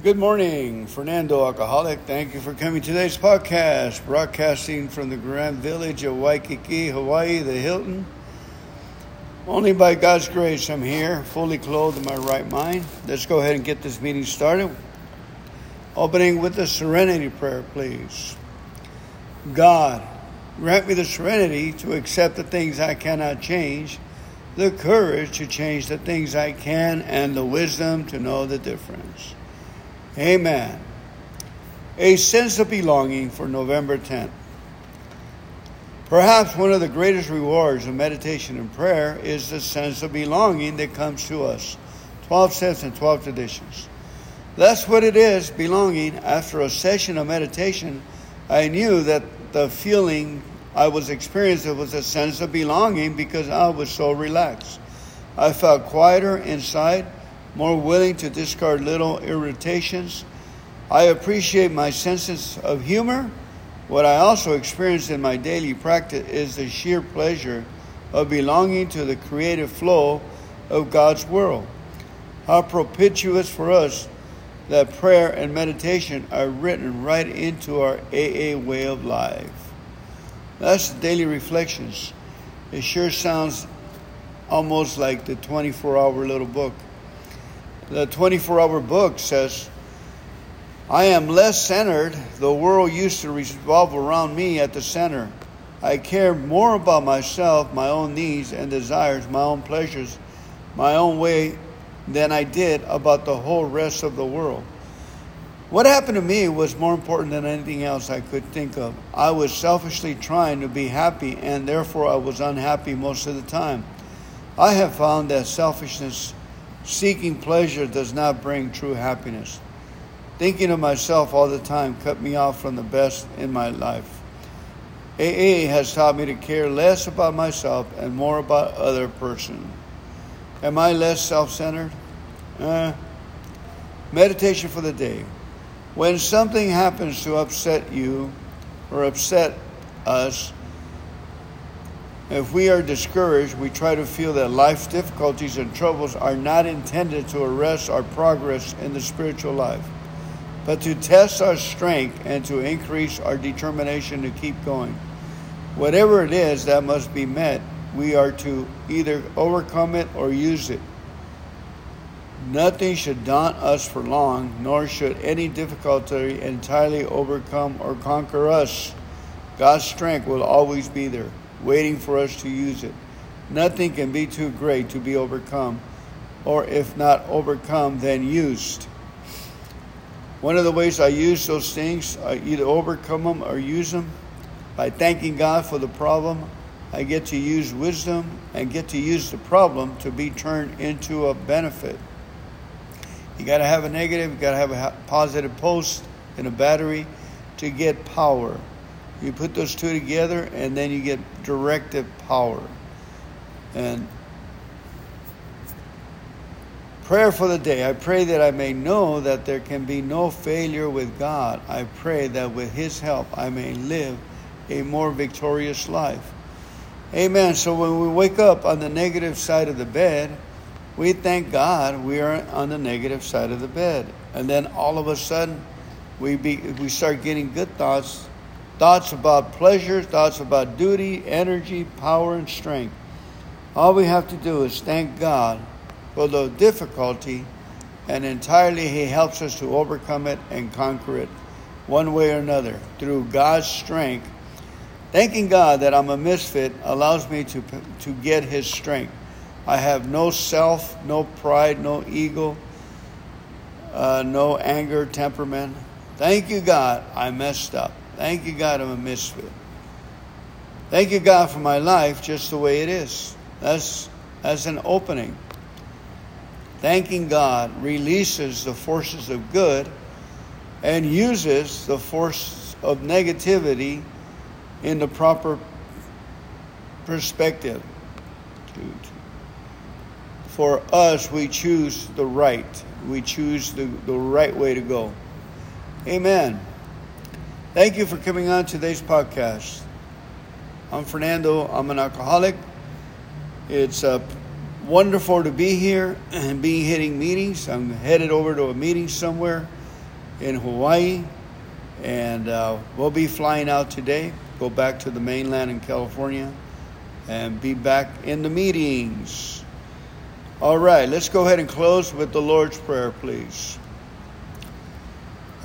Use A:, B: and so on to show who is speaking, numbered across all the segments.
A: Good morning, Fernando Alcoholic. Thank you for coming to today's podcast, broadcasting from the Grand Village of Waikiki, Hawaii, the Hilton. Only by God's grace I'm here, fully clothed in my right mind. Let's go ahead and get this meeting started. Opening with the serenity prayer, please. God, grant me the serenity to accept the things I cannot change, the courage to change the things I can, and the wisdom to know the difference. Amen. A sense of belonging for November 10th. Perhaps one of the greatest rewards of meditation and prayer is the sense of belonging that comes to us. 12 steps and 12 traditions. That's what it is, belonging. After a session of meditation, I knew that the feeling I was experiencing was a sense of belonging because I was so relaxed. I felt quieter inside more willing to discard little irritations. I appreciate my senses of humor. What I also experience in my daily practice is the sheer pleasure of belonging to the creative flow of God's world. How propitious for us that prayer and meditation are written right into our AA way of life. That's daily reflections. It sure sounds almost like the 24 hour little book the 24 hour book says, I am less centered. The world used to revolve around me at the center. I care more about myself, my own needs and desires, my own pleasures, my own way than I did about the whole rest of the world. What happened to me was more important than anything else I could think of. I was selfishly trying to be happy, and therefore I was unhappy most of the time. I have found that selfishness Seeking pleasure does not bring true happiness. Thinking of myself all the time cut me off from the best in my life. AA has taught me to care less about myself and more about other person. Am I less self-centered? Uh, meditation for the day. When something happens to upset you or upset us, if we are discouraged, we try to feel that life's difficulties and troubles are not intended to arrest our progress in the spiritual life, but to test our strength and to increase our determination to keep going. Whatever it is that must be met, we are to either overcome it or use it. Nothing should daunt us for long, nor should any difficulty entirely overcome or conquer us. God's strength will always be there waiting for us to use it. Nothing can be too great to be overcome, or if not overcome, then used. One of the ways I use those things, I either overcome them or use them by thanking God for the problem. I get to use wisdom and get to use the problem to be turned into a benefit. You got to have a negative, you got to have a positive post in a battery to get power. You put those two together, and then you get directive power. And prayer for the day. I pray that I may know that there can be no failure with God. I pray that with His help I may live a more victorious life. Amen. So when we wake up on the negative side of the bed, we thank God we are on the negative side of the bed. And then all of a sudden, we, be, we start getting good thoughts thoughts about pleasure, thoughts about duty, energy, power, and strength. All we have to do is thank God for the difficulty, and entirely He helps us to overcome it and conquer it one way or another through God's strength. Thanking God that I'm a misfit allows me to, to get His strength. I have no self, no pride, no ego, uh, no anger, temperament. Thank you, God, I messed up. Thank you, God, I'm a misfit. Thank you, God, for my life just the way it is. That's, that's an opening. Thanking God releases the forces of good and uses the force of negativity in the proper perspective. For us, we choose the right. We choose the, the right way to go. Amen. Thank you for coming on today's podcast. I'm Fernando. I'm an alcoholic. It's uh, wonderful to be here and be hitting meetings. I'm headed over to a meeting somewhere in Hawaii, and uh, we'll be flying out today. Go back to the mainland in California, and be back in the meetings. All right, let's go ahead and close with the Lord's Prayer, please.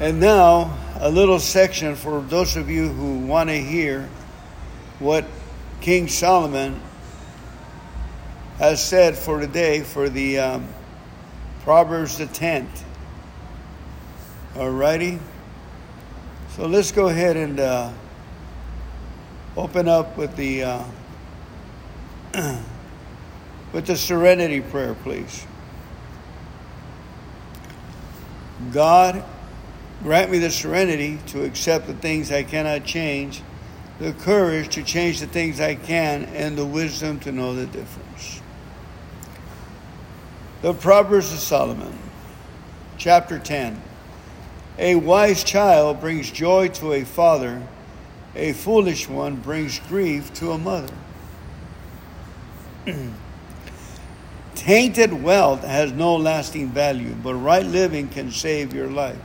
A: And now, a little section for those of you who want to hear what King Solomon has said for today for the um, Proverbs the 10th. Alrighty? So let's go ahead and uh, open up with the uh, with the serenity prayer, please. God Grant me the serenity to accept the things I cannot change, the courage to change the things I can, and the wisdom to know the difference. The Proverbs of Solomon, chapter 10. A wise child brings joy to a father, a foolish one brings grief to a mother. Tainted wealth has no lasting value, but right living can save your life.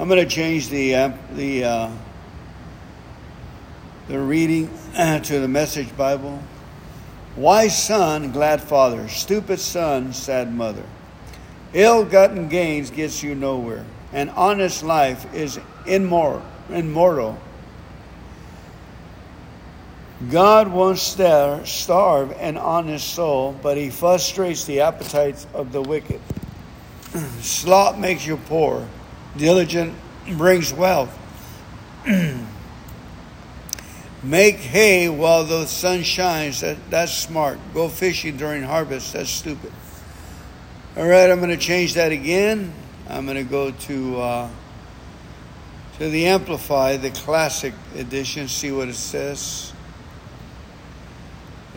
A: I'm going to change the uh, the uh, the reading to the Message Bible. Wise son, glad father. Stupid son, sad mother. Ill-gotten gains gets you nowhere. An honest life is immortal. immortal. God won't starve an honest soul, but he frustrates the appetites of the wicked. Sloth makes you poor Diligent brings wealth. Make hay while the sun shines. That, that's smart. Go fishing during harvest. That's stupid. All right, I'm going to change that again. I'm going to go to uh, to the Amplified, the classic edition. See what it says.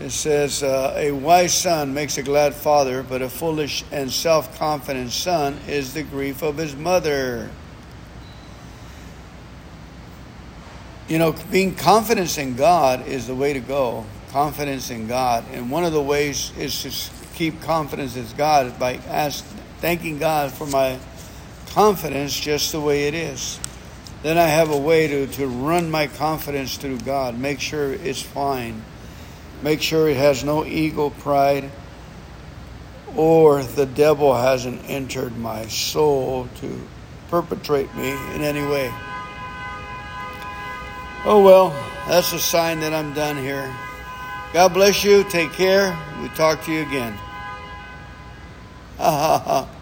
A: It says, uh, A wise son makes a glad father, but a foolish and self confident son is the grief of his mother. You know, being confidence in God is the way to go. Confidence in God. And one of the ways is to keep confidence in God by ask, thanking God for my confidence just the way it is. Then I have a way to, to run my confidence through God, make sure it's fine Make sure it has no ego, pride, or the devil hasn't entered my soul to perpetrate me in any way. Oh well, that's a sign that I'm done here. God bless you. Take care. We talk to you again. Ha ha ha.